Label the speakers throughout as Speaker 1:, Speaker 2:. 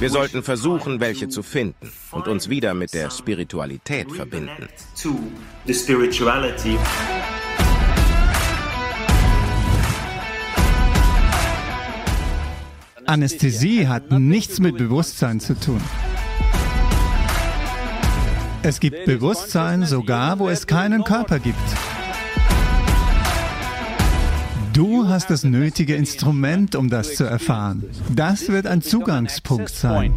Speaker 1: Wir sollten versuchen, welche zu finden und uns wieder mit der Spiritualität verbinden.
Speaker 2: Anästhesie hat nichts mit Bewusstsein zu tun. Es gibt Bewusstsein sogar, wo es keinen Körper gibt. Du hast das nötige Instrument, um das zu erfahren. Das wird ein Zugangspunkt sein.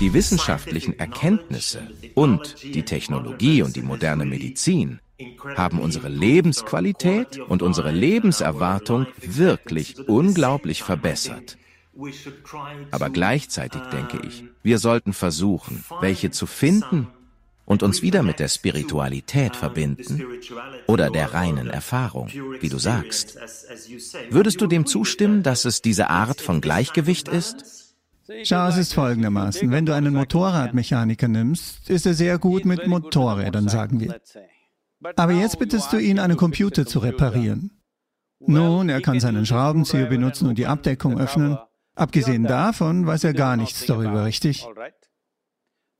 Speaker 1: Die wissenschaftlichen Erkenntnisse und die Technologie und die moderne Medizin haben unsere Lebensqualität und unsere Lebenserwartung wirklich unglaublich verbessert. Aber gleichzeitig denke ich, wir sollten versuchen, welche zu finden und uns wieder mit der Spiritualität verbinden oder der reinen Erfahrung, wie du sagst. Würdest du dem zustimmen, dass es diese Art von Gleichgewicht ist?
Speaker 2: Schau, es ist folgendermaßen. Wenn du einen Motorradmechaniker nimmst, ist er sehr gut mit Motorrädern, sagen wir. Aber jetzt bittest du ihn, einen Computer zu reparieren. Nun, er kann seinen Schraubenzieher benutzen und die Abdeckung öffnen. Abgesehen davon weiß er gar nichts darüber, richtig?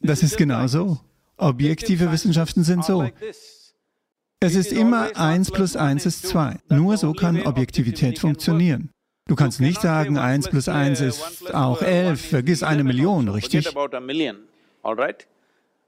Speaker 2: Das ist genau so. Objektive Wissenschaften sind so. Es ist immer 1 plus 1 ist 2. Nur so kann Objektivität funktionieren. Du kannst nicht sagen, 1 plus 1 ist auch 11, vergiss eine Million, richtig?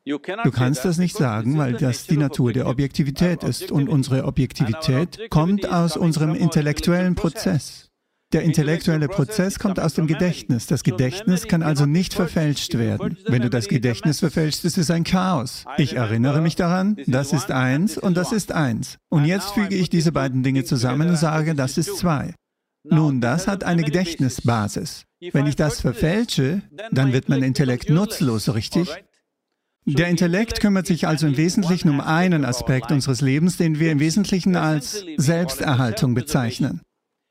Speaker 2: Du kannst das nicht sagen, weil das die Natur der Objektivität ist und unsere Objektivität kommt aus unserem intellektuellen Prozess. Der intellektuelle Prozess kommt aus dem Gedächtnis. Das Gedächtnis kann also nicht verfälscht werden. Wenn du das Gedächtnis verfälschst, ist es ein Chaos. Ich erinnere mich daran, das ist eins und das ist eins. Und jetzt füge ich diese beiden Dinge zusammen und sage, das ist zwei. Nun, das hat eine Gedächtnisbasis. Wenn ich das verfälsche, dann wird mein Intellekt nutzlos, richtig? Der Intellekt kümmert sich also im Wesentlichen um einen Aspekt unseres Lebens, den wir im Wesentlichen als Selbsterhaltung bezeichnen.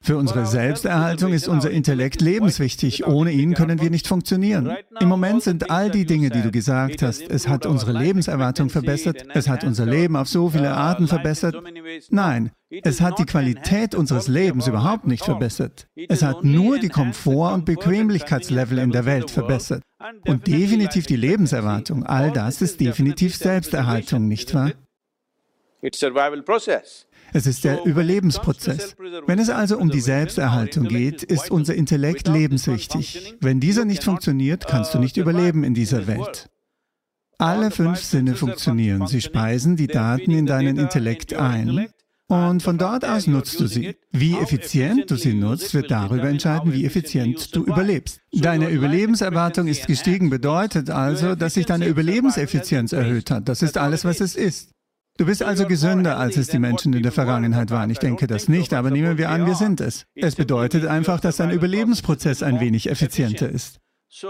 Speaker 2: Für unsere Selbsterhaltung ist unser Intellekt lebenswichtig. Ohne ihn können wir nicht funktionieren. Im Moment sind all die Dinge, die du gesagt hast, es hat unsere Lebenserwartung verbessert, es hat unser Leben auf so viele Arten verbessert. Nein, es hat die Qualität unseres Lebens überhaupt nicht verbessert. Es hat nur die Komfort- und Bequemlichkeitslevel in der Welt verbessert. Und definitiv die Lebenserwartung. All das ist definitiv Selbsterhaltung, nicht wahr? Es ist der Überlebensprozess. Wenn es also um die Selbsterhaltung geht, ist unser Intellekt lebenswichtig. Wenn dieser nicht funktioniert, kannst du nicht überleben in dieser Welt. Alle fünf Sinne funktionieren. Sie speisen die Daten in deinen Intellekt ein und von dort aus nutzt du sie. Wie effizient du sie nutzt, wird darüber entscheiden, wie effizient du überlebst. Deine Überlebenserwartung ist gestiegen, bedeutet also, dass sich deine Überlebenseffizienz erhöht hat. Das ist alles, was es ist. Du bist also gesünder, als es die Menschen in der Vergangenheit waren. Ich denke das nicht, aber nehmen wir an, wir sind es. Es bedeutet einfach, dass dein Überlebensprozess ein wenig effizienter ist.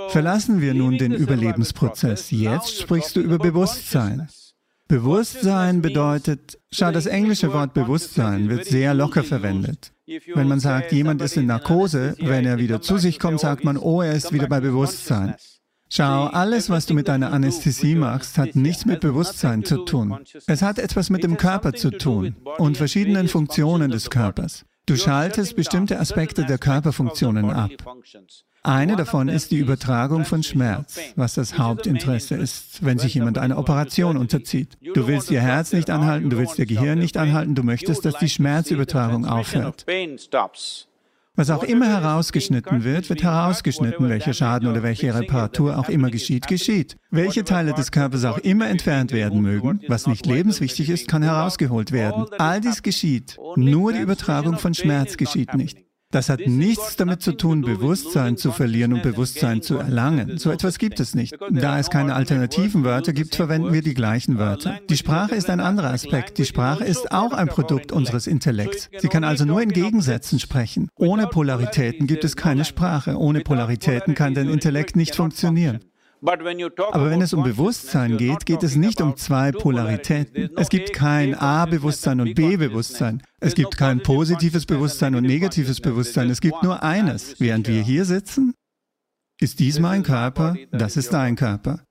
Speaker 2: Verlassen wir nun den Überlebensprozess. Jetzt sprichst du über Bewusstsein. Bewusstsein bedeutet, schau, das englische Wort Bewusstsein wird sehr locker verwendet. Wenn man sagt, jemand ist in Narkose, wenn er wieder zu sich kommt, sagt man, oh, er ist wieder bei Bewusstsein. Schau, alles, was du mit deiner Anästhesie machst, hat nichts mit Bewusstsein zu tun. Es hat etwas mit dem Körper zu tun und verschiedenen Funktionen des Körpers. Du schaltest bestimmte Aspekte der Körperfunktionen ab. Eine davon ist die Übertragung von Schmerz, was das Hauptinteresse ist, wenn sich jemand einer Operation unterzieht. Du willst ihr Herz nicht anhalten, du willst ihr Gehirn nicht anhalten, du möchtest, dass die Schmerzübertragung aufhört. Was auch immer herausgeschnitten wird, wird herausgeschnitten. Welcher Schaden oder welche Reparatur auch immer geschieht, geschieht. Welche Teile des Körpers auch immer entfernt werden mögen, was nicht lebenswichtig ist, kann herausgeholt werden. All dies geschieht. Nur die Übertragung von Schmerz geschieht nicht. Das hat nichts damit zu tun, Bewusstsein zu verlieren und Bewusstsein zu erlangen. So etwas gibt es nicht. Da es keine alternativen Wörter gibt, verwenden wir die gleichen Wörter. Die Sprache ist ein anderer Aspekt. Die Sprache ist auch ein Produkt unseres Intellekts. Sie kann also nur in Gegensätzen sprechen. Ohne Polaritäten gibt es keine Sprache. Ohne Polaritäten kann dein Intellekt nicht funktionieren. Aber wenn es um Bewusstsein geht, geht es nicht um zwei Polaritäten. Es gibt kein A-Bewusstsein und B-Bewusstsein. Es gibt kein positives Bewusstsein und negatives Bewusstsein. Es gibt nur eines. Während wir hier sitzen, ist dies mein Körper, das ist dein Körper.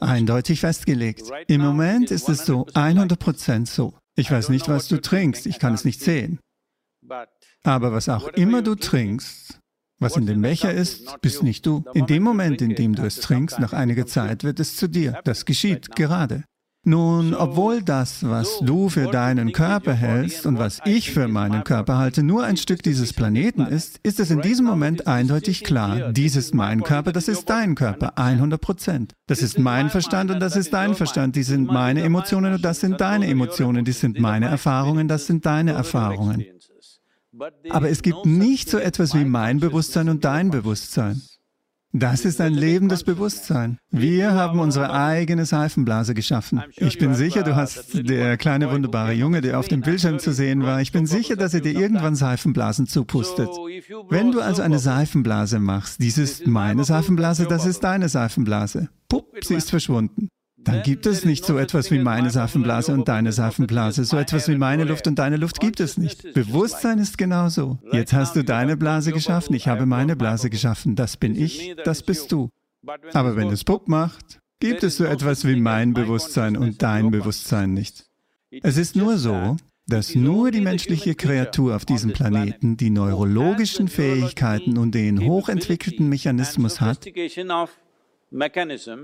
Speaker 2: eindeutig festgelegt. Im Moment ist es so, 100% so. Ich weiß nicht, was du trinkst, ich kann es nicht sehen. Aber was auch immer du trinkst, was in dem Becher ist, bist nicht du. In dem Moment, in dem du es trinkst, nach einiger Zeit wird es zu dir. Das geschieht gerade. Nun, obwohl das, was du für deinen Körper hältst und was ich für meinen Körper halte, nur ein Stück dieses Planeten ist, ist es in diesem Moment eindeutig klar, dies ist mein Körper, das ist dein Körper, 100 Prozent. Das ist mein Verstand und das ist dein Verstand, die sind meine Emotionen und das sind deine Emotionen, die sind meine Erfahrungen, das sind deine Erfahrungen. Aber es gibt nicht so etwas wie mein Bewusstsein und dein Bewusstsein. Das ist ein lebendes Bewusstsein. Wir haben unsere eigene Seifenblase geschaffen. Ich bin sicher, du hast der kleine wunderbare Junge, der auf dem Bildschirm zu sehen war, ich bin sicher, dass er dir irgendwann Seifenblasen zupustet. Wenn du also eine Seifenblase machst, dies ist meine Seifenblase, das ist deine Seifenblase. Pupp, sie ist verschwunden. Dann gibt es nicht so etwas wie meine Seifenblase und deine Seifenblase. So etwas wie meine Luft und deine Luft gibt es nicht. Bewusstsein ist genauso. Jetzt hast du deine Blase geschaffen, ich habe meine Blase geschaffen. Das bin ich, das bist du. Aber wenn es Pupp macht, gibt es so etwas wie mein Bewusstsein und dein Bewusstsein nicht. Es ist nur so, dass nur die menschliche Kreatur auf diesem Planeten die neurologischen Fähigkeiten und den hochentwickelten Mechanismus hat,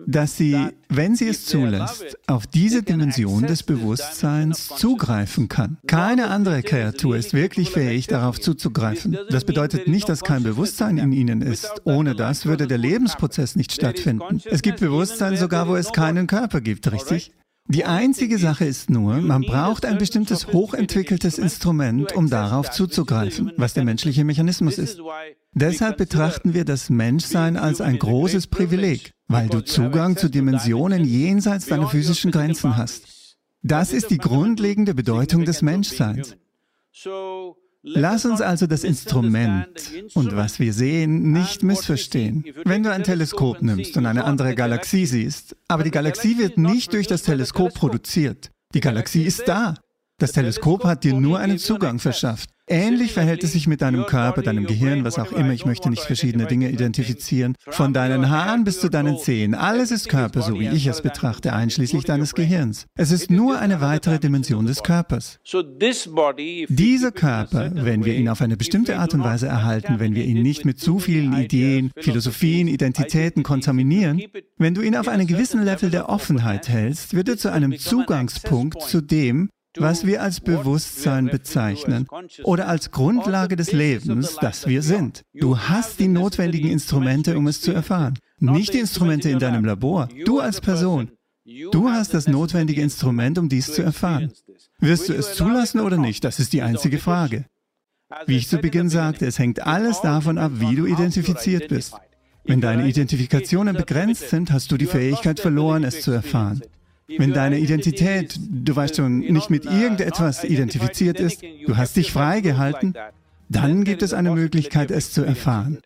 Speaker 2: dass sie, wenn sie es zulässt, auf diese Dimension des Bewusstseins zugreifen kann. Keine andere Kreatur ist wirklich fähig, darauf zuzugreifen. Das bedeutet nicht, dass kein Bewusstsein in ihnen ist. Ohne das würde der Lebensprozess nicht stattfinden. Es gibt Bewusstsein sogar, wo es keinen Körper gibt, richtig? Die einzige Sache ist nur, man braucht ein bestimmtes hochentwickeltes Instrument, um darauf zuzugreifen, was der menschliche Mechanismus ist. Deshalb betrachten wir das Menschsein als ein großes Privileg, weil du Zugang zu Dimensionen jenseits deiner physischen Grenzen hast. Das ist die grundlegende Bedeutung des Menschseins. Lass uns also das Instrument und was wir sehen nicht missverstehen. Wenn du ein Teleskop nimmst und eine andere Galaxie siehst, aber die Galaxie wird nicht durch das Teleskop produziert. Die Galaxie ist da. Das Teleskop hat dir nur einen Zugang verschafft. Ähnlich verhält es sich mit deinem Körper, deinem Gehirn, was auch immer. Ich möchte nicht verschiedene Dinge identifizieren. Von deinen Haaren bis zu deinen Zehen. Alles ist Körper, so wie ich es betrachte, einschließlich deines Gehirns. Es ist nur eine weitere Dimension des Körpers. Dieser Körper, wenn wir ihn auf eine bestimmte Art und Weise erhalten, wenn wir ihn nicht mit zu vielen Ideen, Philosophien, Identitäten kontaminieren, wenn du ihn auf einem gewissen Level der Offenheit hältst, wird er zu einem Zugangspunkt zu dem, was wir als Bewusstsein bezeichnen oder als Grundlage des Lebens, das wir sind. Du hast die notwendigen Instrumente, um es zu erfahren. Nicht die Instrumente in deinem Labor, du als Person. Du hast das notwendige Instrument, um dies zu erfahren. Wirst du es zulassen oder nicht? Das ist die einzige Frage. Wie ich zu Beginn sagte, es hängt alles davon ab, wie du identifiziert bist. Wenn deine Identifikationen begrenzt sind, hast du die Fähigkeit verloren, es zu erfahren. Wenn deine Identität, du weißt schon, nicht mit irgendetwas identifiziert ist, du hast dich freigehalten, dann gibt es eine Möglichkeit, es zu erfahren.